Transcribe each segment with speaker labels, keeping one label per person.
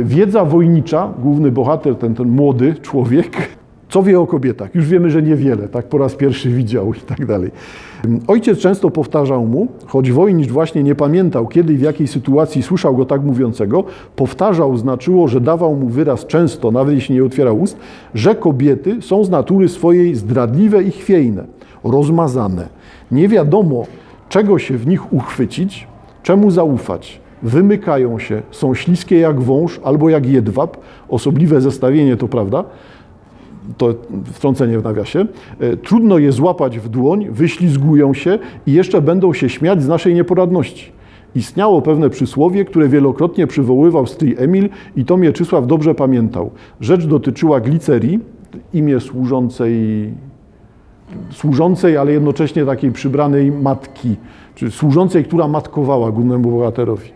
Speaker 1: Wiedza wojnicza, główny bohater, ten, ten młody człowiek, co wie o kobietach? Już wiemy, że niewiele, tak po raz pierwszy widział i tak dalej. Ojciec często powtarzał mu, choć wojnicz właśnie nie pamiętał, kiedy i w jakiej sytuacji słyszał go tak mówiącego, powtarzał znaczyło, że dawał mu wyraz często, nawet jeśli nie otwierał ust, że kobiety są z natury swojej zdradliwe i chwiejne, rozmazane. Nie wiadomo, czego się w nich uchwycić, czemu zaufać. Wymykają się, są śliskie jak wąż albo jak jedwab, osobliwe zestawienie to prawda, to wtrącenie w nawiasie, e, trudno je złapać w dłoń, wyślizgują się i jeszcze będą się śmiać z naszej nieporadności. Istniało pewne przysłowie, które wielokrotnie przywoływał stryj Emil i to Mieczysław dobrze pamiętał. Rzecz dotyczyła glicerii, imię służącej, służącej, ale jednocześnie takiej przybranej matki, czy służącej, która matkowała głównemu bohaterowi.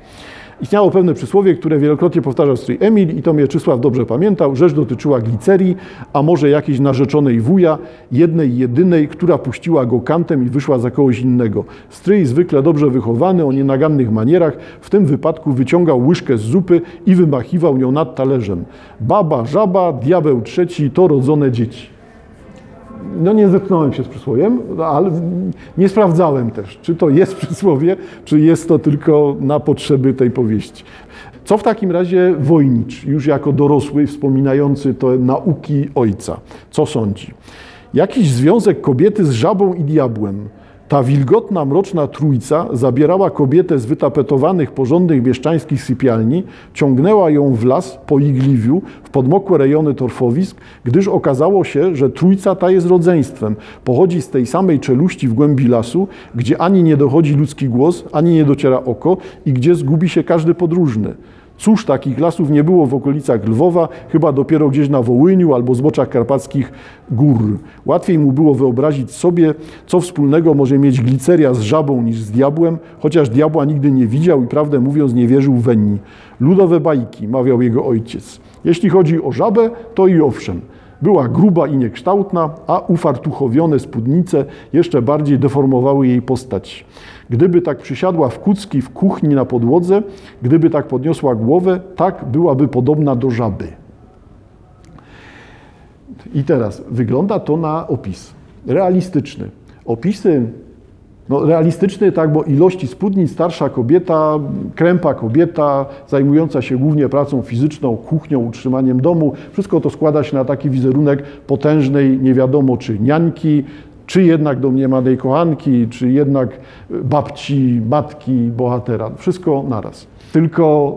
Speaker 1: Istniało pewne przysłowie, które wielokrotnie powtarzał strój Emil i to Mieczysław dobrze pamiętał. Rzecz dotyczyła glicerii, a może jakiejś narzeczonej wuja, jednej jedynej, która puściła go kantem i wyszła za kogoś innego. Stryj zwykle dobrze wychowany, o nienagannych manierach, w tym wypadku wyciągał łyżkę z zupy i wymachiwał nią nad talerzem. Baba, żaba, diabeł trzeci, to rodzone dzieci no nie zetknąłem się z przysłowiem, ale nie sprawdzałem też, czy to jest przysłowie, czy jest to tylko na potrzeby tej powieści. Co w takim razie Wojnicz, już jako dorosły, wspominający to nauki ojca, co sądzi? Jakiś związek kobiety z żabą i diabłem, ta wilgotna, mroczna trójca zabierała kobietę z wytapetowanych, porządnych mieszczańskich sypialni, ciągnęła ją w las po igliwiu, w podmokłe rejony torfowisk, gdyż okazało się, że trójca ta jest rodzeństwem. Pochodzi z tej samej czeluści w głębi lasu, gdzie ani nie dochodzi ludzki głos, ani nie dociera oko i gdzie zgubi się każdy podróżny. Cóż, takich lasów nie było w okolicach Lwowa, chyba dopiero gdzieś na Wołyniu albo zboczach karpackich gór. Łatwiej mu było wyobrazić sobie, co wspólnego może mieć gliceria z żabą niż z diabłem, chociaż diabła nigdy nie widział i prawdę mówiąc nie wierzył w Wenni. Ludowe bajki, mawiał jego ojciec. Jeśli chodzi o żabę, to i owszem. Była gruba i niekształtna, a ufartuchowione spódnice jeszcze bardziej deformowały jej postać. Gdyby tak przysiadła w kucki w kuchni na podłodze, gdyby tak podniosła głowę, tak byłaby podobna do żaby. I teraz wygląda to na opis realistyczny. Opisy no, realistyczny, tak, bo ilości spódnic, starsza kobieta, krępa kobieta, zajmująca się głównie pracą fizyczną, kuchnią, utrzymaniem domu. Wszystko to składa się na taki wizerunek potężnej, nie wiadomo czy niańki, czy jednak domniemanej kochanki, czy jednak babci, matki, bohatera. Wszystko naraz. Tylko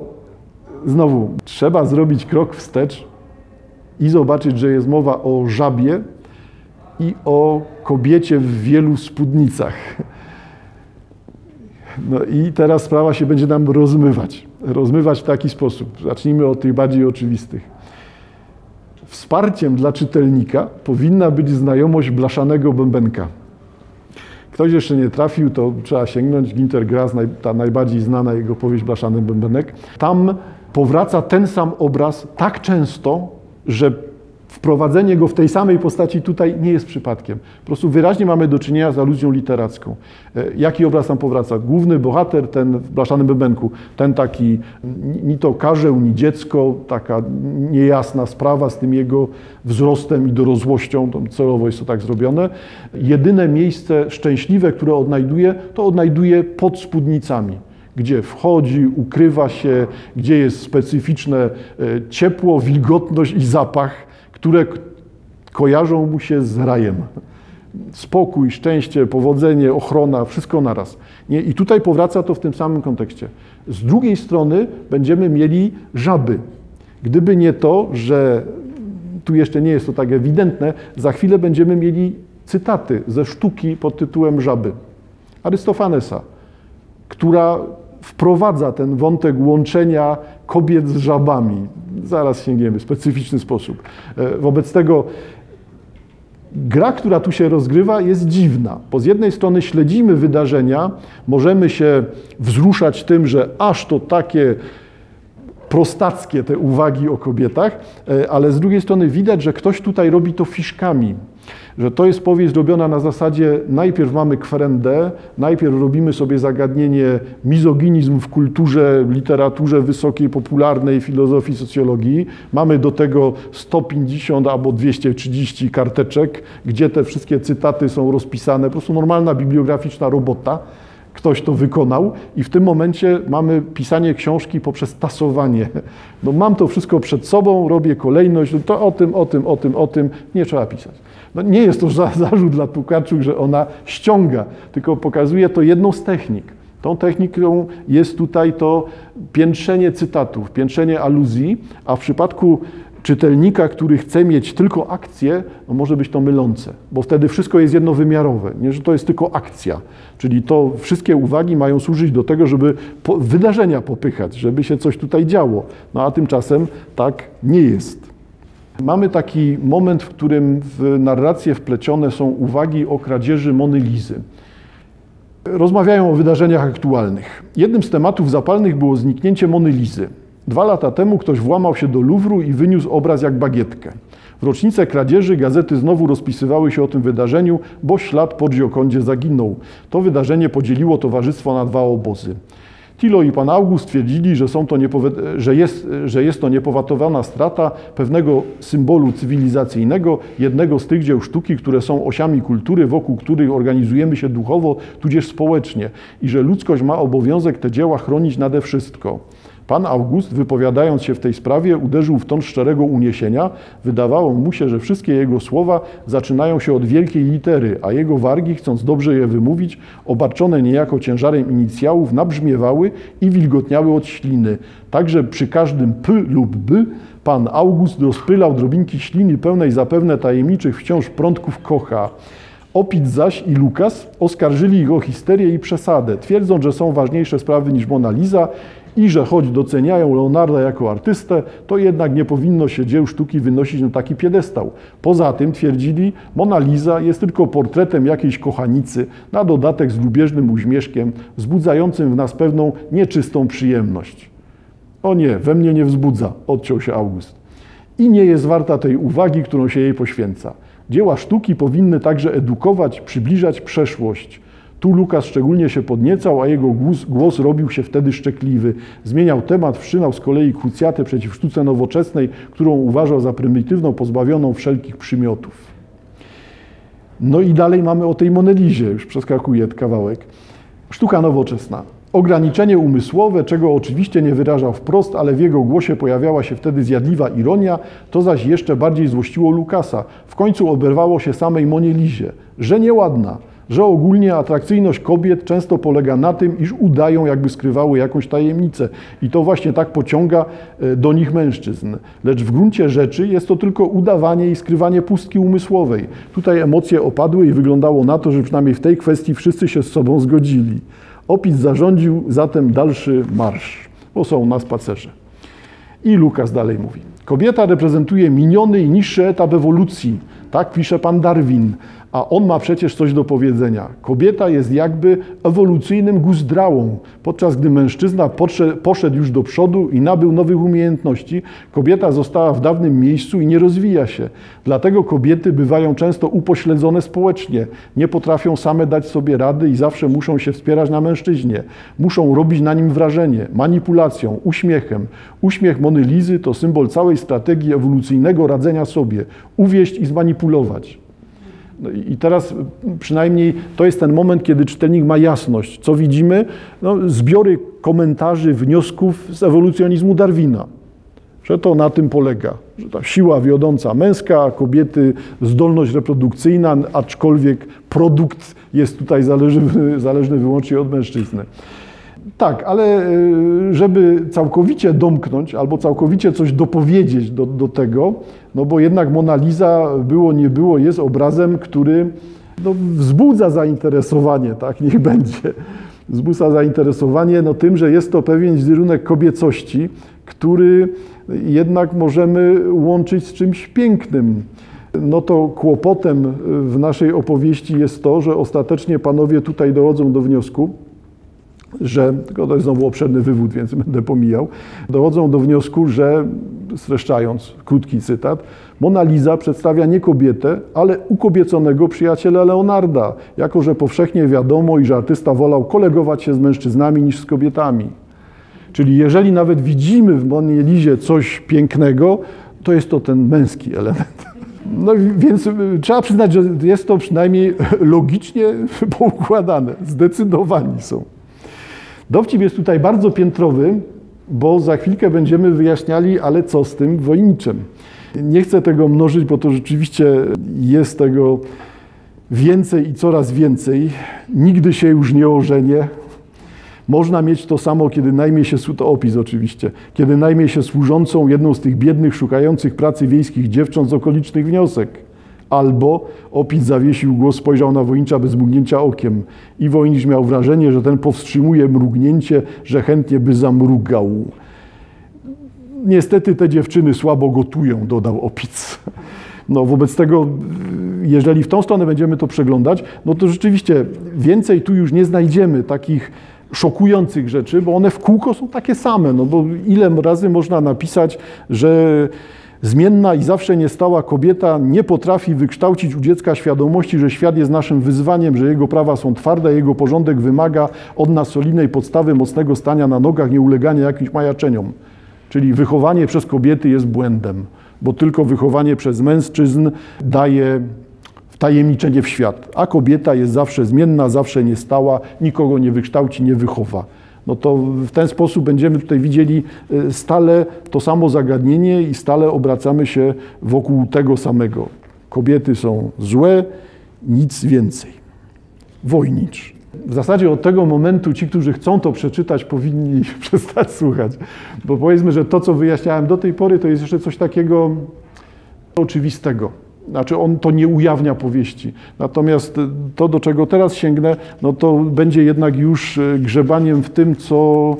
Speaker 1: znowu trzeba zrobić krok wstecz i zobaczyć, że jest mowa o żabie i o kobiecie w wielu spódnicach. No i teraz sprawa się będzie nam rozmywać. Rozmywać w taki sposób. Zacznijmy od tych bardziej oczywistych. Wsparciem dla czytelnika powinna być znajomość blaszanego bębenka. Ktoś jeszcze nie trafił, to trzeba sięgnąć. Ginter Grass, ta najbardziej znana jego powieść Blaszany Bębenek. Tam powraca ten sam obraz tak często, że wprowadzenie go w tej samej postaci tutaj nie jest przypadkiem. Po prostu wyraźnie mamy do czynienia z aluzją literacką. E, jaki obraz tam powraca? Główny bohater, ten w blaszanym bębenku, ten taki ni to karzeł, ni dziecko, taka niejasna sprawa z tym jego wzrostem i dorosłością, celowo jest to tak zrobione. Jedyne miejsce szczęśliwe, które odnajduje, to odnajduje pod spódnicami gdzie wchodzi, ukrywa się, gdzie jest specyficzne e, ciepło, wilgotność i zapach które kojarzą mu się z rajem. Spokój, szczęście, powodzenie, ochrona, wszystko naraz. Nie? I tutaj powraca to w tym samym kontekście. Z drugiej strony będziemy mieli żaby. Gdyby nie to, że tu jeszcze nie jest to tak ewidentne, za chwilę będziemy mieli cytaty ze sztuki pod tytułem Żaby Arystofanesa, która wprowadza ten wątek łączenia kobiet z żabami. Zaraz sięgniemy, specyficzny sposób. E, wobec tego gra, która tu się rozgrywa, jest dziwna. Bo z jednej strony śledzimy wydarzenia, możemy się wzruszać tym, że aż to takie prostackie te uwagi o kobietach, e, ale z drugiej strony widać, że ktoś tutaj robi to fiszkami. Że to jest powieść zrobiona na zasadzie najpierw mamy kwerendę, najpierw robimy sobie zagadnienie mizoginizm w kulturze, literaturze wysokiej, popularnej, filozofii, socjologii. Mamy do tego 150 albo 230 karteczek, gdzie te wszystkie cytaty są rozpisane, po prostu normalna bibliograficzna robota ktoś to wykonał i w tym momencie mamy pisanie książki poprzez tasowanie. No mam to wszystko przed sobą, robię kolejność, no to o tym, o tym, o tym, o tym, nie trzeba pisać. No nie jest to za, zarzut dla Tukaczuk, że ona ściąga, tylko pokazuje to jedną z technik. Tą techniką jest tutaj to piętrzenie cytatów, piętrzenie aluzji, a w przypadku czytelnika, który chce mieć tylko akcję, no może być to mylące, bo wtedy wszystko jest jednowymiarowe, nie, że to jest tylko akcja. Czyli to wszystkie uwagi mają służyć do tego, żeby po, wydarzenia popychać, żeby się coś tutaj działo. No a tymczasem tak nie jest. Mamy taki moment, w którym w narrację wplecione są uwagi o kradzieży Monelizy. Rozmawiają o wydarzeniach aktualnych. Jednym z tematów zapalnych było zniknięcie Monelizy. Dwa lata temu ktoś włamał się do Luwru i wyniósł obraz jak bagietkę. W rocznicę kradzieży gazety znowu rozpisywały się o tym wydarzeniu, bo ślad po Giokondzie zaginął. To wydarzenie podzieliło towarzystwo na dwa obozy. Tilo i pan August twierdzili, że, są to że, jest, że jest to niepowatowana strata pewnego symbolu cywilizacyjnego, jednego z tych dzieł sztuki, które są osiami kultury, wokół których organizujemy się duchowo, tudzież społecznie i że ludzkość ma obowiązek te dzieła chronić nade wszystko. Pan August, wypowiadając się w tej sprawie, uderzył w ton szczerego uniesienia. Wydawało mu się, że wszystkie jego słowa zaczynają się od wielkiej litery, a jego wargi, chcąc dobrze je wymówić, obarczone niejako ciężarem inicjałów, nabrzmiewały i wilgotniały od śliny. Także przy każdym p lub b pan August rozpylał drobinki śliny pełnej zapewne tajemniczych wciąż prądków kocha. Opit zaś i Lukas oskarżyli ich o histerię i przesadę, twierdząc, że są ważniejsze sprawy niż Mona Lisa i że choć doceniają Leonarda jako artystę, to jednak nie powinno się dzieł sztuki wynosić na taki piedestał. Poza tym, twierdzili, Mona Lisa jest tylko portretem jakiejś kochanicy, na dodatek z lubieżnym uśmieszkiem, wzbudzającym w nas pewną nieczystą przyjemność. O nie, we mnie nie wzbudza, odciął się August. I nie jest warta tej uwagi, którą się jej poświęca. Dzieła sztuki powinny także edukować, przybliżać przeszłość, tu Lukas szczególnie się podniecał, a jego głos, głos robił się wtedy szczekliwy. Zmieniał temat, wszczynał z kolei krucjatę przeciw sztuce nowoczesnej, którą uważał za prymitywną, pozbawioną wszelkich przymiotów. No i dalej mamy o tej Monelizie, już przeskakuje kawałek. Sztuka nowoczesna. Ograniczenie umysłowe, czego oczywiście nie wyrażał wprost, ale w jego głosie pojawiała się wtedy zjadliwa ironia, to zaś jeszcze bardziej złościło Lukasa. W końcu oberwało się samej Monielizie, że nieładna, że ogólnie atrakcyjność kobiet często polega na tym, iż udają, jakby skrywały jakąś tajemnicę. I to właśnie tak pociąga e, do nich mężczyzn. Lecz w gruncie rzeczy jest to tylko udawanie i skrywanie pustki umysłowej. Tutaj emocje opadły i wyglądało na to, że przynajmniej w tej kwestii wszyscy się z sobą zgodzili. Opis zarządził zatem dalszy marsz, bo są na spacerze. I Lukas dalej mówi. Kobieta reprezentuje miniony i niższy etap ewolucji. Tak pisze pan Darwin a on ma przecież coś do powiedzenia. Kobieta jest jakby ewolucyjnym guzdrałą. Podczas gdy mężczyzna poszedł już do przodu i nabył nowych umiejętności, kobieta została w dawnym miejscu i nie rozwija się. Dlatego kobiety bywają często upośledzone społecznie, nie potrafią same dać sobie rady i zawsze muszą się wspierać na mężczyźnie. Muszą robić na nim wrażenie, manipulacją, uśmiechem. Uśmiech Monelizy to symbol całej strategii ewolucyjnego radzenia sobie, uwieść i zmanipulować. No I teraz przynajmniej to jest ten moment, kiedy czytelnik ma jasność. Co widzimy? No, zbiory komentarzy, wniosków z ewolucjonizmu Darwina. Że to na tym polega, że ta siła wiodąca męska, kobiety zdolność reprodukcyjna, aczkolwiek produkt jest tutaj zależny, zależny wyłącznie od mężczyzny. Tak, ale y, żeby całkowicie domknąć albo całkowicie coś dopowiedzieć do, do tego, no bo jednak Mona Lisa było, nie było, jest obrazem, który no, wzbudza zainteresowanie, tak, niech będzie. Wzbudza zainteresowanie no, tym, że jest to pewien wizerunek kobiecości, który jednak możemy łączyć z czymś pięknym. No to kłopotem w naszej opowieści jest to, że ostatecznie panowie tutaj dochodzą do wniosku, że, tylko to jest znowu obszerny wywód, więc będę pomijał, dochodzą do wniosku, że streszczając krótki cytat, Mona Lisa przedstawia nie kobietę, ale ukobieconego przyjaciela Leonarda, jako że powszechnie wiadomo, iż artysta wolał kolegować się z mężczyznami niż z kobietami. Czyli jeżeli nawet widzimy w Monie Lizie coś pięknego, to jest to ten męski element. No więc y, trzeba przyznać, że jest to przynajmniej logicznie poukładane. Zdecydowani są. Dowcip jest tutaj bardzo piętrowy, bo za chwilkę będziemy wyjaśniali, ale co z tym wojniczym. Nie chcę tego mnożyć, bo to rzeczywiście jest tego więcej i coraz więcej. Nigdy się już nie ożenię. Można mieć to samo, kiedy najmie się, to opis oczywiście, kiedy najmie się służącą jedną z tych biednych, szukających pracy wiejskich dziewcząt z okolicznych wniosek. Albo opis zawiesił głos, spojrzał na wojnicza bez mrugnięcia okiem i wojnicz miał wrażenie, że ten powstrzymuje mrugnięcie, że chętnie by zamrugał. Niestety te dziewczyny słabo gotują, dodał opic. No wobec tego, jeżeli w tą stronę będziemy to przeglądać, no to rzeczywiście więcej tu już nie znajdziemy takich szokujących rzeczy, bo one w kółko są takie same. No bo ile razy można napisać, że zmienna i zawsze niestała kobieta nie potrafi wykształcić u dziecka świadomości, że świat jest naszym wyzwaniem, że jego prawa są twarde, jego porządek wymaga od nas solidnej podstawy mocnego stania na nogach, nie ulegania jakimś majaczeniom. Czyli wychowanie przez kobiety jest błędem, bo tylko wychowanie przez mężczyzn daje tajemniczenie w świat, a kobieta jest zawsze zmienna, zawsze niestała, nikogo nie wykształci, nie wychowa. No to w ten sposób będziemy tutaj widzieli e, stale to samo zagadnienie i stale obracamy się wokół tego samego. Kobiety są złe, nic więcej. Wojnicz. W zasadzie od tego momentu ci, którzy chcą to przeczytać, powinni przestać słuchać. Bo powiedzmy, że to, co wyjaśniałem do tej pory, to jest jeszcze coś takiego oczywistego znaczy on to nie ujawnia powieści. Natomiast to, do czego teraz sięgnę, no to będzie jednak już e, grzebaniem w tym, co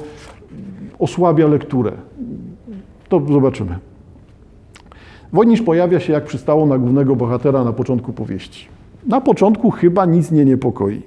Speaker 1: osłabia lekturę. To zobaczymy. Wojnisz pojawia się, jak przystało na głównego bohatera na początku powieści. Na początku chyba nic nie niepokoi.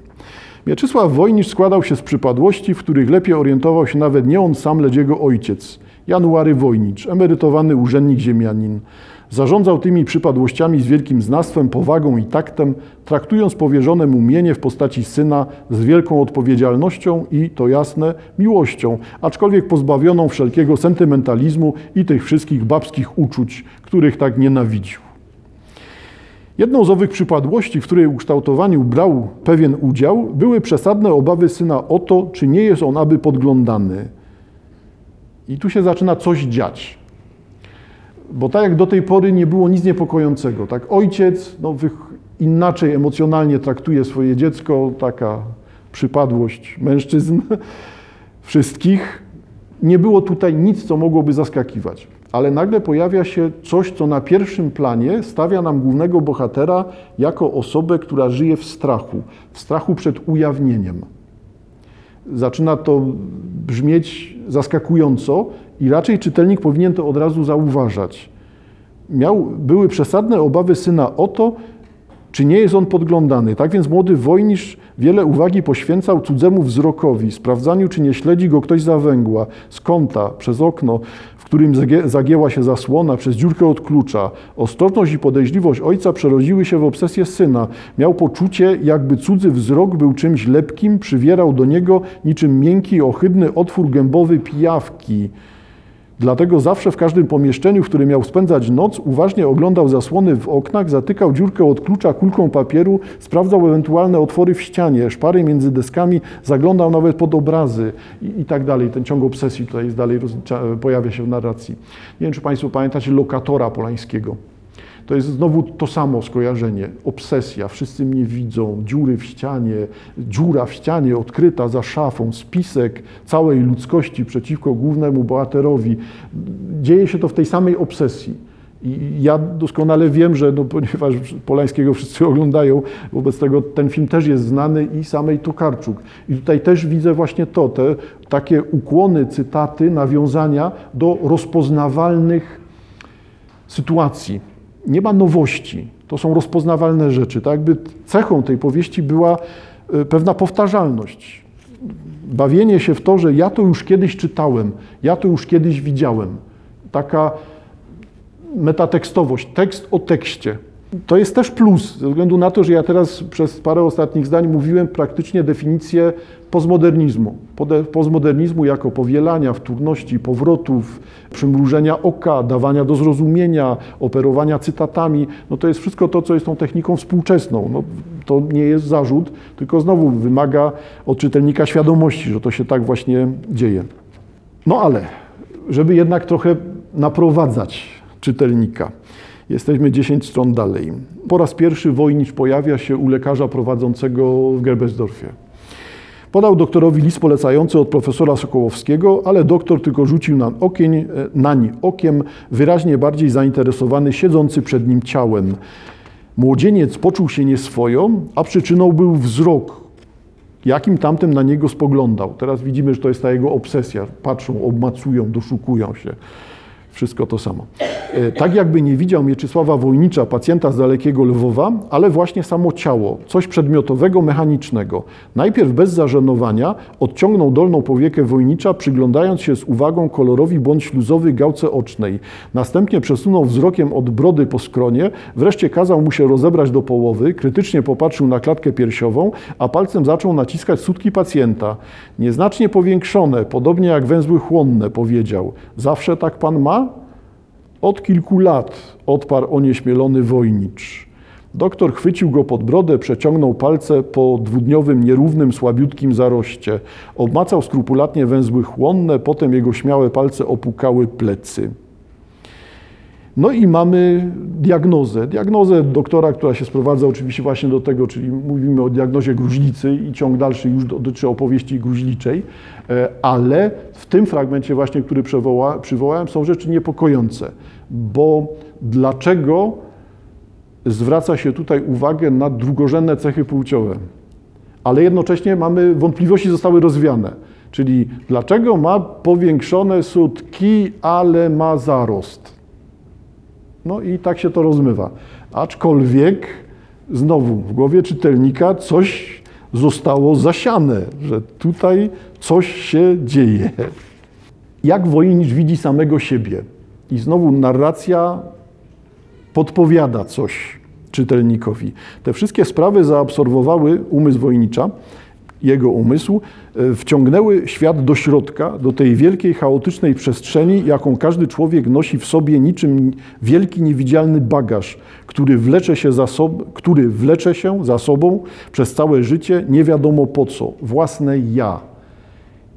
Speaker 1: Mieczysław Wojnisz składał się z przypadłości, w których lepiej orientował się nawet nie on sam, lecz jego ojciec, January Wojnicz, emerytowany urzędnik ziemianin. Zarządzał tymi przypadłościami z wielkim znawstwem, powagą i taktem, traktując powierzone mu mienie w postaci syna z wielką odpowiedzialnością i, to jasne, miłością, aczkolwiek pozbawioną wszelkiego sentymentalizmu i tych wszystkich babskich uczuć, których tak nienawidził. Jedną z owych przypadłości, w której ukształtowaniu brał pewien udział, były przesadne obawy syna o to, czy nie jest on aby podglądany. I tu się zaczyna coś dziać. Bo tak jak do tej pory nie było nic niepokojącego. Tak? Ojciec no, inaczej emocjonalnie traktuje swoje dziecko, taka przypadłość mężczyzn wszystkich. Nie było tutaj nic, co mogłoby zaskakiwać. Ale nagle pojawia się coś, co na pierwszym planie stawia nam głównego bohatera jako osobę, która żyje w strachu, w strachu przed ujawnieniem. Zaczyna to brzmieć zaskakująco, i raczej czytelnik powinien to od razu zauważać. Miał, były przesadne obawy syna o to, czy nie jest on podglądany. Tak więc młody wojnisz wiele uwagi poświęcał cudzemu wzrokowi, sprawdzaniu, czy nie śledzi go ktoś za węgła, z kąta, przez okno, w którym zagięła się zasłona, przez dziurkę od klucza. Ostrożność i podejrzliwość ojca przerodziły się w obsesję syna. Miał poczucie, jakby cudzy wzrok był czymś lepkim, przywierał do niego niczym miękki, ohydny otwór gębowy pijawki. Dlatego zawsze w każdym pomieszczeniu, w którym miał spędzać noc, uważnie oglądał zasłony w oknach, zatykał dziurkę od klucza kulką papieru, sprawdzał ewentualne otwory w ścianie, szpary między deskami, zaglądał nawet pod obrazy i, i tak dalej. Ten ciąg obsesji tutaj jest dalej pojawia się w narracji. Nie wiem, czy Państwo pamiętacie lokatora polańskiego. To jest znowu to samo skojarzenie. Obsesja, wszyscy mnie widzą, dziury w ścianie, dziura w ścianie odkryta za szafą, spisek całej ludzkości przeciwko głównemu bohaterowi. Dzieje się to w tej samej obsesji. I ja doskonale wiem, że no, ponieważ Polańskiego wszyscy oglądają, wobec tego ten film też jest znany i samej Tokarczuk. I tutaj też widzę właśnie to, te takie ukłony, cytaty, nawiązania do rozpoznawalnych sytuacji nie ma nowości. To są rozpoznawalne rzeczy. Tak jakby cechą tej powieści była e, pewna powtarzalność. Bawienie się w to, że ja to już kiedyś czytałem, ja to już kiedyś widziałem. Taka metatekstowość, tekst o tekście. To jest też plus, ze względu na to, że ja teraz przez parę ostatnich zdań mówiłem praktycznie definicję postmodernizmu. Postmodernizmu jako powielania, wtórności, powrotów, przymrużenia oka, dawania do zrozumienia, operowania cytatami. No to jest wszystko to, co jest tą techniką współczesną. No, to nie jest zarzut, tylko znowu wymaga od czytelnika świadomości, że to się tak właśnie dzieje. No ale, żeby jednak trochę naprowadzać czytelnika. Jesteśmy 10 stron dalej. Po raz pierwszy Wojnicz pojawia się u lekarza prowadzącego w Gerbesdorfie. Podał doktorowi list polecający od profesora Sokołowskiego, ale doktor tylko rzucił na okień, nań okiem, wyraźnie bardziej zainteresowany siedzący przed nim ciałem. Młodzieniec poczuł się nieswojo, a przyczyną był wzrok, jakim tamten na niego spoglądał. Teraz widzimy, że to jest ta jego obsesja. Patrzą, obmacują, doszukują się. Wszystko to samo. E, Tak jakby nie widział Mieczysława Wojnicza, pacjenta z dalekiego Lwowa, ale właśnie samo ciało, coś przedmiotowego, mechanicznego. Najpierw bez zażenowania odciągnął dolną powiekę Wojnicza, przyglądając się z uwagą kolorowi błąd śluzowy gałce ocznej. Następnie przesunął wzrokiem od brody po skronie, wreszcie kazał mu się rozebrać do połowy, krytycznie popatrzył na klatkę piersiową, a palcem zaczął naciskać sutki pacjenta. Nieznacznie powiększone, podobnie jak węzły chłonne, powiedział. Zawsze tak pan ma? Od kilku lat, odparł onieśmielony Wojnicz. Doktor chwycił go pod brodę, przeciągnął palce po dwudniowym, nierównym, słabiutkim zaroście. Obmacał skrupulatnie węzły chłonne, potem jego śmiałe palce opukały plecy. No i mamy diagnozę. Diagnozę doktora, która się sprowadza oczywiście właśnie do tego, czyli mówimy o diagnozie gruźlicy i ciąg dalszy już dotyczy opowieści gruźliczej, e, ale w tym fragmencie właśnie, który przywoła, przywołałem, są rzeczy niepokojące, bo dlaczego zwraca się tutaj uwagę na drugorzędne cechy płciowe, ale jednocześnie mamy wątpliwości zostały rozwiane, czyli dlaczego ma powiększone sutki, ale ma zarost. No i tak się to rozmywa. Aczkolwiek znowu w głowie czytelnika coś zostało zasiane, że tutaj coś się dzieje. Jak Wojnicz widzi samego siebie? I znowu narracja podpowiada coś czytelnikowi. Te wszystkie sprawy zaabsorbowały umysł Wojnicza, jego umysł, e, wciągnęły świat do środka, do tej wielkiej, chaotycznej przestrzeni, jaką każdy człowiek nosi w sobie niczym wielki, niewidzialny bagaż, który wlecze się za, sob- który wlecze się za sobą przez całe życie, nie wiadomo po co, własne ja.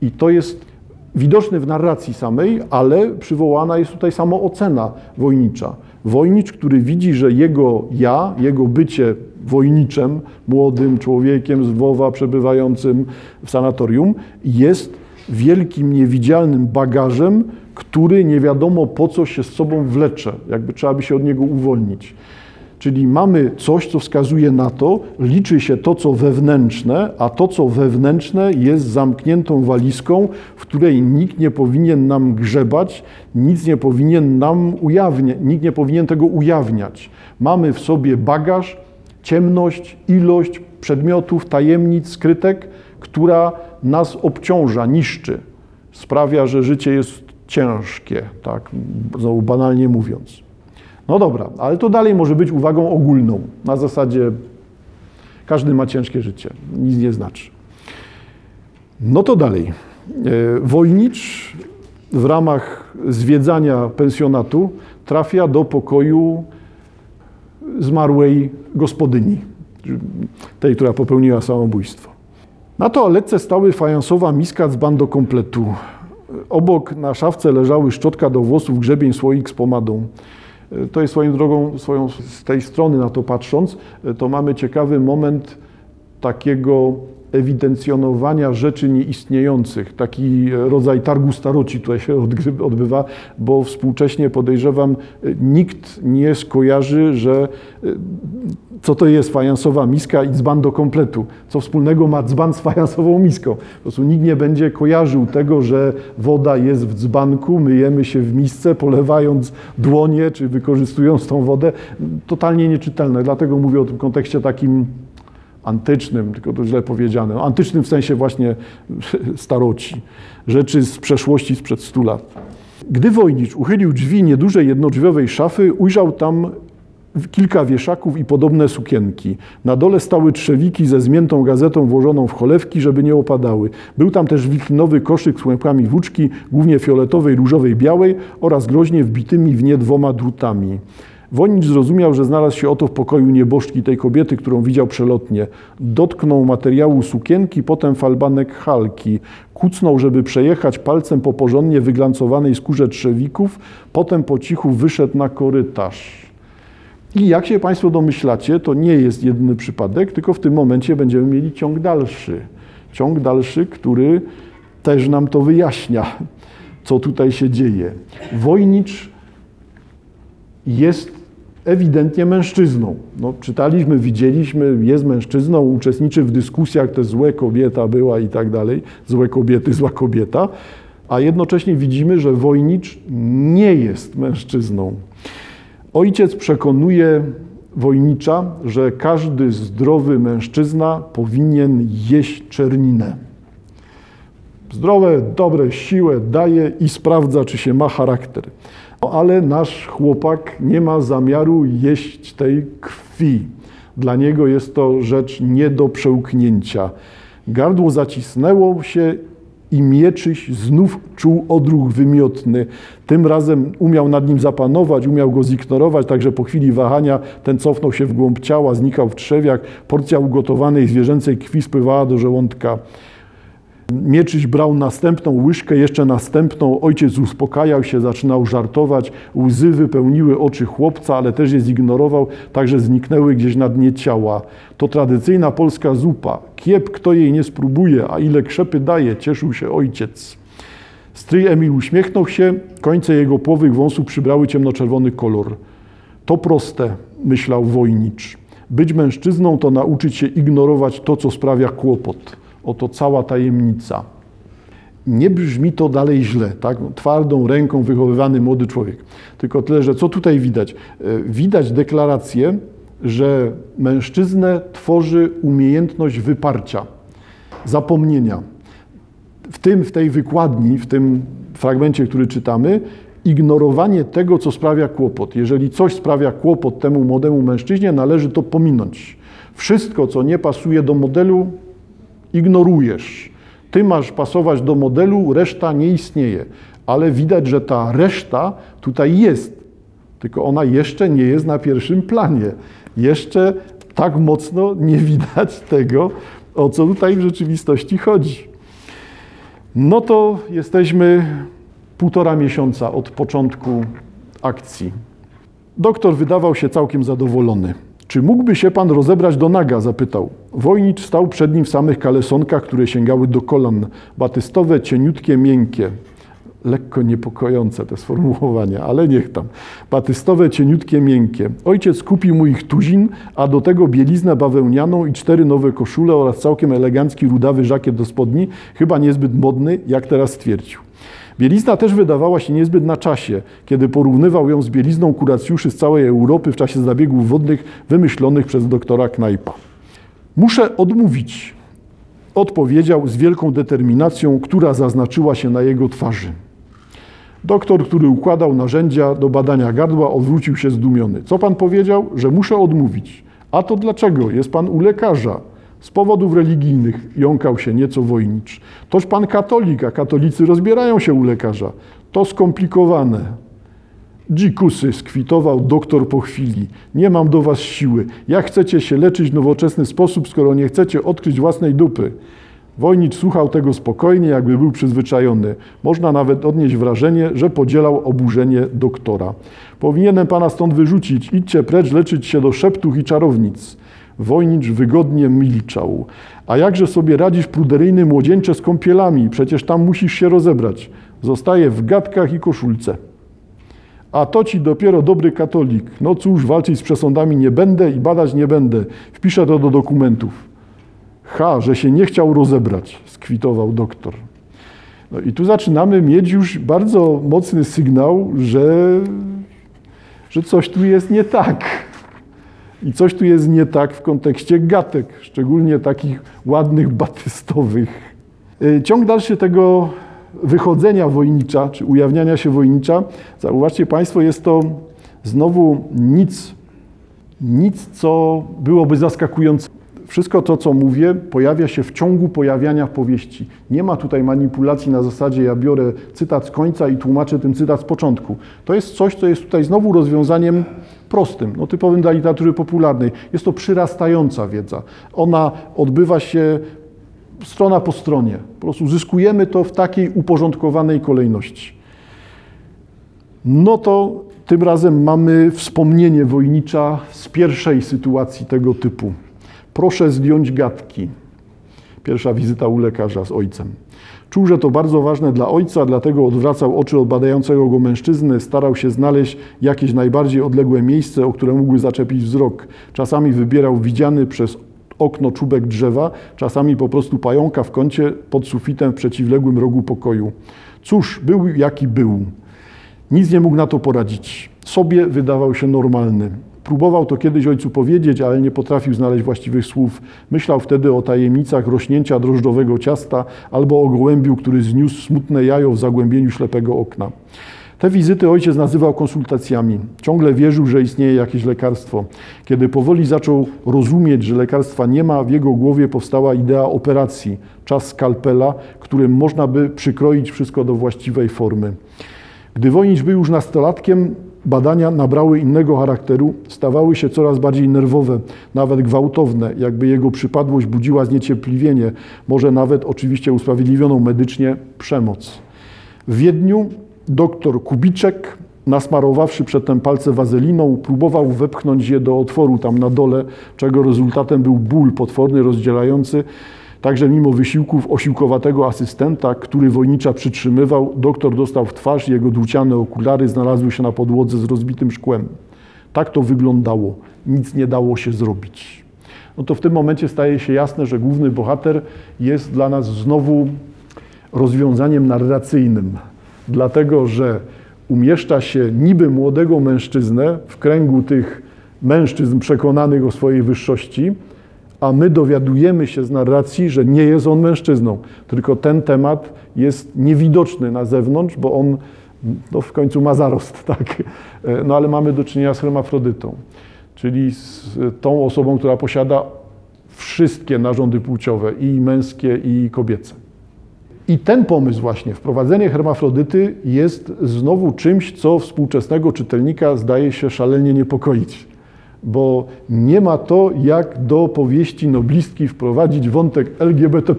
Speaker 1: I to jest widoczne w narracji samej, ale przywołana jest tutaj samoocena wojnicza. Wojnicz, który widzi, że jego ja, jego bycie wojniczem, młodym człowiekiem z Lwowa przebywającym w sanatorium, jest wielkim, niewidzialnym bagażem, który nie wiadomo po co się z sobą wlecze, jakby trzeba by się od niego uwolnić. Czyli mamy coś, co wskazuje na to, liczy się to, co wewnętrzne, a to, co wewnętrzne, jest zamkniętą walizką, w której nikt nie powinien nam grzebać, nic nie powinien nam ujawniać, nikt nie powinien tego ujawniać. Mamy w sobie bagaż, ciemność, ilość przedmiotów, tajemnic, skrytek, która nas obciąża, niszczy, sprawia, że życie jest ciężkie, tak, znowu banalnie mówiąc. No dobra, ale to dalej może być uwagą ogólną. Na zasadzie każdy ma ciężkie życie, nic nie znaczy. No to dalej. E, Wojnicz w ramach zwiedzania pensjonatu trafia do pokoju zmarłej gospodyni, tej, która popełniła samobójstwo. Na toaletce stały fajansowa miska dzban do kompletu. Obok na szafce leżały szczotka do włosów, grzebień, słoik z pomadą. To jest swoją drogą, swoją, z tej strony na to patrząc, to mamy ciekawy moment takiego ewidencjonowania rzeczy nieistniejących. Taki rodzaj targu staroci tutaj się odbywa, bo współcześnie podejrzewam, nikt nie skojarzy, że co to jest fajansowa miska i dzban do kompletu. Co wspólnego ma dzban z fajansową miską. Po prostu nikt nie będzie kojarzył tego, że woda jest w dzbanku, myjemy się w misce, polewając dłonie, czy wykorzystując tą wodę. Totalnie nieczytelne. Dlatego mówię o tym kontekście takim antycznym, tylko to źle powiedziane. Antycznym w sensie właśnie staroci. Rzeczy z przeszłości sprzed stu lat. Gdy Wojnicz uchylił drzwi niedużej jednodrzwiowej szafy, ujrzał tam kilka wieszaków i podobne sukienki. Na dole stały trzewiki ze zmiętą gazetą włożoną w cholewki, żeby nie opadały. Był tam też wiklinowy koszyk z łękami włóczki, głównie fioletowej, różowej, białej oraz groźnie wbitymi w nie dwoma drutami. Wonicz zrozumiał, że znalazł się oto w pokoju nieboszczki tej kobiety, którą widział przelotnie. Dotknął materiału sukienki, potem falbanek halki. Kucnął, żeby przejechać palcem po porządnie wyglancowanej skórze trzewików, potem po cichu wyszedł na korytarz. I jak się Państwo domyślacie, to nie jest jedyny przypadek, tylko w tym momencie będziemy mieli ciąg dalszy. Ciąg dalszy, który też nam to wyjaśnia, co tutaj się dzieje. Wojnicz jest ewidentnie mężczyzną. No, czytaliśmy, widzieliśmy, jest mężczyzną, uczestniczy w dyskusjach, to złe kobieta była i tak dalej, złe kobiety, zła kobieta, a jednocześnie widzimy, że Wojnicz nie jest mężczyzną. Ojciec przekonuje Wojnicza, że każdy zdrowy mężczyzna powinien jeść czerninę. Zdrowe, dobre, siłę daje i sprawdza, czy się ma charakter. No, ale nasz chłopak nie ma zamiaru jeść tej krwi. Dla niego jest to rzecz nie do przełknięcia. Gardło zacisnęło się i mieczyś znów czuł odruch wymiotny. Tym razem umiał nad nim zapanować, umiał go zignorować, także po chwili wahania ten cofnął się w głąb ciała, znikał w trzewiach, porcja ugotowanej zwierzęcej krwi spływała do żołądka. Mieczyś brał następną łyżkę, jeszcze następną. Ojciec uspokajał się, zaczynał żartować. Łzy wypełniły oczy chłopca, ale też je zignorował, także zniknęły gdzieś na dnie ciała. To tradycyjna polska zupa. Kiep, kto jej nie spróbuje, a ile krzepy daje, cieszył się ojciec. Stryj Emil uśmiechnął się, końce jego płowych wąsów przybrały ciemnoczerwony kolor. To proste, myślał Wojnicz. Być mężczyzną to nauczyć się ignorować to, co sprawia kłopot. Oto cała tajemnica. Nie brzmi to dalej źle, tak? Twardą ręką wychowywany młody człowiek. Tylko tyle, że co tutaj widać? E, widać deklarację, że mężczyznę tworzy umiejętność wyparcia, zapomnienia. W tym, w tej wykładni, w tym fragmencie, który czytamy, ignorowanie tego, co sprawia kłopot. Jeżeli coś sprawia kłopot temu młodemu mężczyźnie, należy to pominąć. Wszystko, co nie pasuje do modelu, ignorujesz. Ty masz pasować do modelu, reszta nie istnieje. Ale widać, że ta reszta tutaj jest. Tylko ona jeszcze nie jest na pierwszym planie. Jeszcze tak mocno nie widać tego, o co tutaj w rzeczywistości chodzi. No to jesteśmy półtora miesiąca od początku akcji. Doktor wydawał się całkiem zadowolony. Czy mógłby się pan rozebrać do naga? zapytał. Wojnicz stał przed nim w samych kalesonkach, które sięgały do kolan. Batystowe, cieniutkie, miękkie. Lekko niepokojące te sformułowania, ale niech tam. Batystowe, cieniutkie, miękkie. Ojciec kupił mu ich tuzin, a do tego bieliznę bawełnianą i cztery nowe koszule oraz całkiem elegancki rudawy żakiet do spodni, chyba niezbyt modny, jak teraz stwierdził. Bielizna też wydawała się niezbyt na czasie, kiedy porównywał ją z bielizną kuracjuszy z całej Europy w czasie zabiegów wodnych wymyślonych przez doktora Knajpa. Muszę odmówić, odpowiedział z wielką determinacją, która zaznaczyła się na jego twarzy. Doktor, który układał narzędzia do badania gardła, odwrócił się zdumiony. Co pan powiedział? Że muszę odmówić. A to dlaczego? Jest pan u lekarza. Z powodów religijnych jąkał się nieco wojnicz. Toż pan katolik, a katolicy rozbierają się u lekarza. To skomplikowane. Dzikusy, skwitował doktor po chwili. Nie mam do was siły. Jak chcecie się leczyć w nowoczesny sposób, skoro nie chcecie odkryć własnej dupy? Wojnicz słuchał tego spokojnie, jakby był przyzwyczajony. Można nawet odnieść wrażenie, że podzielał oburzenie doktora. Powinienem pana stąd wyrzucić. Idźcie precz leczyć się do szeptuch i czarownic. Wojnicz wygodnie milczał. A jakże sobie radzisz pruderyjny młodzieńcze z kąpielami? Przecież tam musisz się rozebrać. Zostaje w gadkach i koszulce. A to ci dopiero dobry katolik. No cóż, walczyć z przesądami nie będę i badać nie będę. Wpiszę to do dokumentów. Ha, że się nie chciał rozebrać, skwitował doktor. No i tu zaczynamy mieć już bardzo mocny sygnał, że, że coś tu jest nie tak. I coś tu jest nie tak w kontekście gatek, szczególnie takich ładnych, batystowych. Y, ciąg dalszy tego wychodzenia wojnicza, czy ujawniania się wojnicza, zauważcie Państwo, jest to znowu nic, nic, co byłoby zaskakujące. Wszystko to, co mówię, pojawia się w ciągu pojawiania powieści. Nie ma tutaj manipulacji na zasadzie, ja biorę cytat z końca i tłumaczę ten cytat z początku. To jest coś, co jest tutaj znowu rozwiązaniem prostym, no, typowym dla literatury popularnej. Jest to przyrastająca wiedza. Ona odbywa się strona po stronie. Po prostu uzyskujemy to w takiej uporządkowanej kolejności. No to tym razem mamy wspomnienie wojnicza z pierwszej sytuacji tego typu. Proszę zdjąć gadki. Pierwsza wizyta u lekarza z ojcem. Czuł, że to bardzo ważne dla ojca, dlatego odwracał oczy od badającego go mężczyzny, starał się znaleźć jakieś najbardziej odległe miejsce, o które mógłby zaczepić wzrok. Czasami wybierał widziany przez okno czubek drzewa, czasami po prostu pająka w kącie pod sufitem w przeciwległym rogu pokoju. Cóż, był jaki był. Nic nie mógł na to poradzić. Sobie wydawał się normalny. Próbował to kiedyś ojcu powiedzieć, ale nie potrafił znaleźć właściwych słów. Myślał wtedy o tajemnicach rośnięcia drożdżowego ciasta albo o gołębiu, który zniósł smutne jajo w zagłębieniu ślepego okna. Te wizyty ojciec nazywał konsultacjami. Ciągle wierzył, że istnieje jakieś lekarstwo. Kiedy powoli zaczął rozumieć, że lekarstwa nie ma, w jego głowie powstała idea operacji, czas skalpela, którym można by przykroić wszystko do właściwej formy. Gdy Wojnicz był już nastolatkiem, badania nabrały innego charakteru, stawały się coraz bardziej nerwowe, nawet gwałtowne, jakby jego przypadłość budziła zniecierpliwienie, może nawet oczywiście usprawiedliwioną medycznie przemoc. W Wiedniu doktor Kubiczek, nasmarowawszy przedtem palce wazeliną, próbował wepchnąć je do otworu tam na dole, czego rezultatem był ból potworny, rozdzielający Także mimo wysiłków osiłkowatego asystenta, który wojnicza przytrzymywał, doktor dostał w twarz, jego dłuciane okulary znalazły się na podłodze z rozbitym szkłem. Tak to wyglądało. Nic nie dało się zrobić. No to w tym momencie staje się jasne, że główny bohater jest dla nas znowu rozwiązaniem narracyjnym, dlatego że umieszcza się niby młodego mężczyznę w kręgu tych mężczyzn przekonanych o swojej wyższości, a my dowiadujemy się z narracji, że nie jest on mężczyzną, tylko ten temat jest niewidoczny na zewnątrz, bo on no, w końcu ma zarost, tak? No ale mamy do czynienia z hermafrodytą, czyli z tą osobą, która posiada wszystkie narządy płciowe, i męskie, i kobiece. I ten pomysł właśnie, wprowadzenie hermafrodyty jest znowu czymś, co współczesnego czytelnika zdaje się szalenie niepokoić bo nie ma to, jak do powieści noblistki wprowadzić wątek LGBT.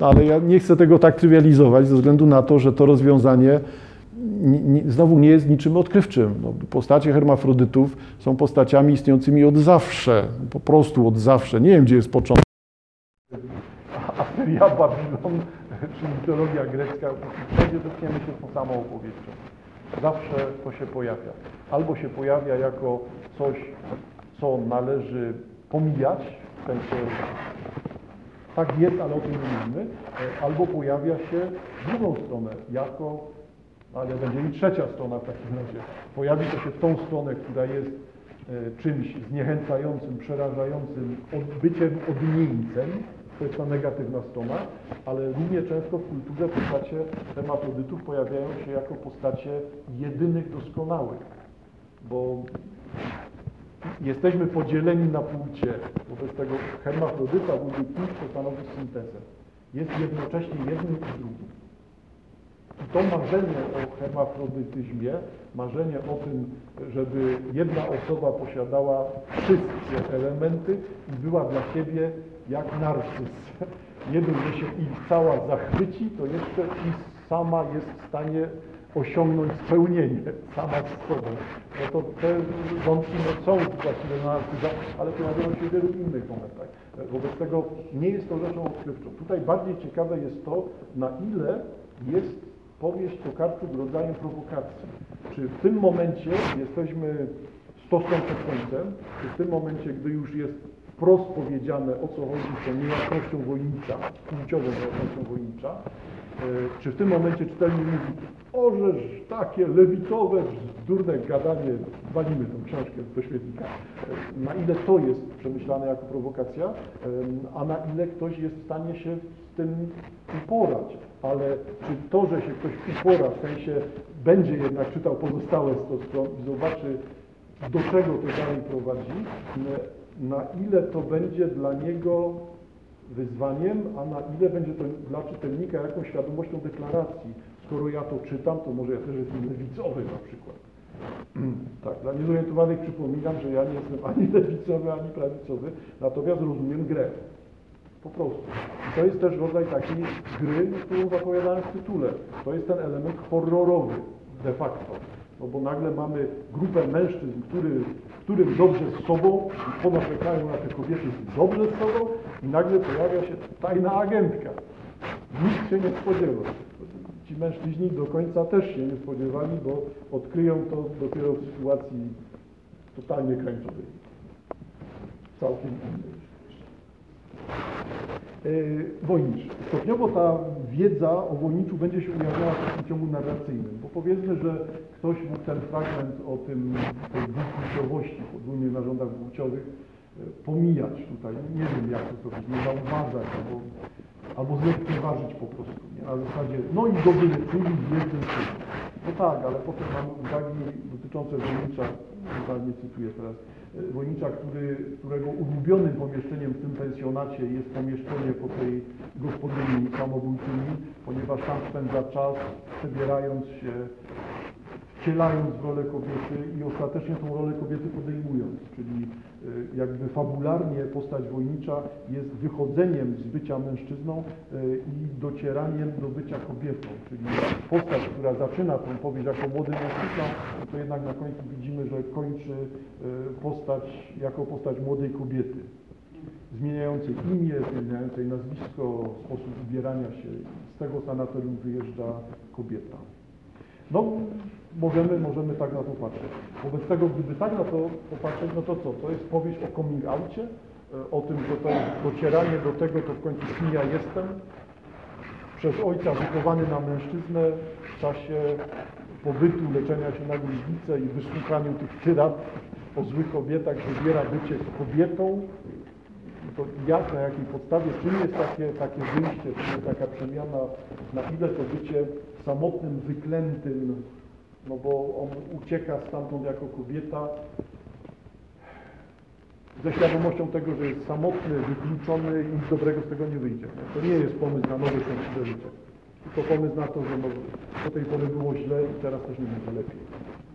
Speaker 1: Ale ja nie chcę tego tak trywializować, ze względu na to, że to rozwiązanie znowu nie jest niczym odkrywczym. No, postacie hermafrodytów są postaciami istniejącymi od zawsze, po prostu od zawsze. Nie wiem, gdzie jest początek. Asteria Babilon, czy mitologia grecka, wszędzie dotkniemy się tą samą opowieścią. Zawsze to się pojawia. Albo się pojawia jako coś, co należy pomijać, w sensie tak jest, ale o tym nie mówimy, e, albo pojawia się w drugą stronę, jako, ale będzie i trzecia strona w takim razie. Pojawi to się w tą stronę, która jest e, czymś zniechęcającym, przerażającym, byciem odmieńcem, to jest ta negatywna strona, ale równie często w kulturze postacie hermafrodytów pojawiają się jako postacie jedynych doskonałych, bo jesteśmy podzieleni na płcie. Wobec tego hermafrodyta byłby kimś, kto stanowi syntezę. Jest jednocześnie jednym i drugim. I to marzenie o hermafrodytyzmie, marzenie o tym, żeby jedna osoba posiadała wszystkie elementy i była dla siebie jak narcyz. Nie że się ich cała zachwyci, to jeszcze i sama jest w stanie osiągnąć spełnienie sama z sobą. No to te wątki no, są właściwie na narcyza, ale pojawiają się w wielu innych momentach. Wobec tego nie jest to rzeczą odkrywczą. Tutaj bardziej ciekawe jest to, na ile jest powieść Tokarczuk rodzajem prowokacji. Czy w tym momencie jesteśmy 100 stron przed końcem, czy w tym momencie, gdy już jest wprost powiedziane, o co chodzi z tą niejasnością wojnicza, płciową niejasnością wojnicza, e, czy w tym momencie czytelnik mówi, ożeż takie lewitowe, durne gadanie, walimy tą książkę do świetnika. E, na ile to jest przemyślane jako prowokacja, e, a na ile ktoś jest w stanie się z tym uporać. Ale czy to, że się ktoś upora, w sensie będzie jednak czytał pozostałe 100 stron i zobaczy, do czego to dalej prowadzi, na ile to będzie dla niego wyzwaniem, a na ile będzie to dla czytelnika jakąś świadomością deklaracji. Skoro ja to czytam, to może ja też jestem lewicowy na przykład. Tak, dla niezorientowanych przypominam, że ja nie jestem ani lewicowy, ani prawicowy, natomiast rozumiem grę. Po prostu. I to jest też rodzaj takiej gry, którą zapowiadałem w tytule. To jest ten element horrorowy de facto. No bo nagle mamy grupę mężczyzn, który, którym dobrze z sobą ponarzekają na te kobiety dobrze z sobą i nagle pojawia się tajna agentka. Nikt się nie spodziewał. Ci mężczyźni do końca też się nie spodziewali, bo odkryją to dopiero w sytuacji totalnie krańcowej. Całkiem innej. Yy, Wojnicz. Stopniowo ta wiedza o Wojniczu będzie się ujawniała w takim ciągu narracyjnym, bo powiedzmy, że ktoś mógł ten fragment o tym, dwupłciowości, podwójnych narządach płciowych yy, pomijać tutaj, nie wiem jak to zrobić, nie zauważać, albo, albo zlekceważyć po prostu, nie? na zasadzie, no i wyleczyli w jednym czymś. No tak, ale potem mamy uwagi dotyczące Wojnicza, totalnie cytuję teraz, Wojnicza, który, którego ulubionym pomieszczeniem w tym pensjonacie jest pomieszczenie po tej gospodyni samobójczyni, ponieważ tam spędza czas przebierając się, wcielając w rolę kobiety i ostatecznie tą rolę kobiety podejmując, czyli jakby fabularnie postać wojnicza jest wychodzeniem z bycia mężczyzną y, i docieraniem do bycia kobietą, czyli postać, która zaczyna tą powieść jako młody mężczyzna, to jednak na końcu widzimy, że kończy y, postać jako postać młodej kobiety zmieniającej imię, zmieniającej nazwisko, sposób ubierania się. Z tego sanatorium wyjeżdża kobieta. No, możemy, możemy tak na to patrzeć. Wobec tego, gdyby tak na to popatrzeć, no to co? To jest powieść o coming outie, e, o tym, że to jest docieranie do tego, to w końcu kim ja jestem, przez ojca wychowany na mężczyznę w czasie pobytu, leczenia się na gruźlicę i wysłuchaniu tych tyrad o złych kobietach, wybiera bycie kobietą, to jak, na jakiej podstawie, czym jest takie, takie wyjście, czym jest taka przemiana, na ile to bycie samotnym, wyklętym, no bo on ucieka stamtąd jako kobieta ze świadomością tego, że jest samotny, wykluczony i nic dobrego z tego nie wyjdzie. To nie jest pomysł na nowe szczęśliwe życie, tylko pomysł na to, że no, do tej pory było źle i teraz też nie będzie lepiej.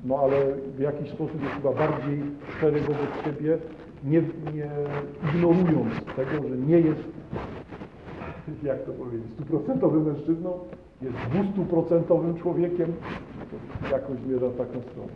Speaker 1: No ale w jakiś sposób jest chyba bardziej szczery wobec siebie, nie, nie ignorując tego, że nie jest, jak to powiedzieć, stuprocentowym mężczyzną, jest dwustuprocentowym człowiekiem, jakoś zmierza w taką stronę.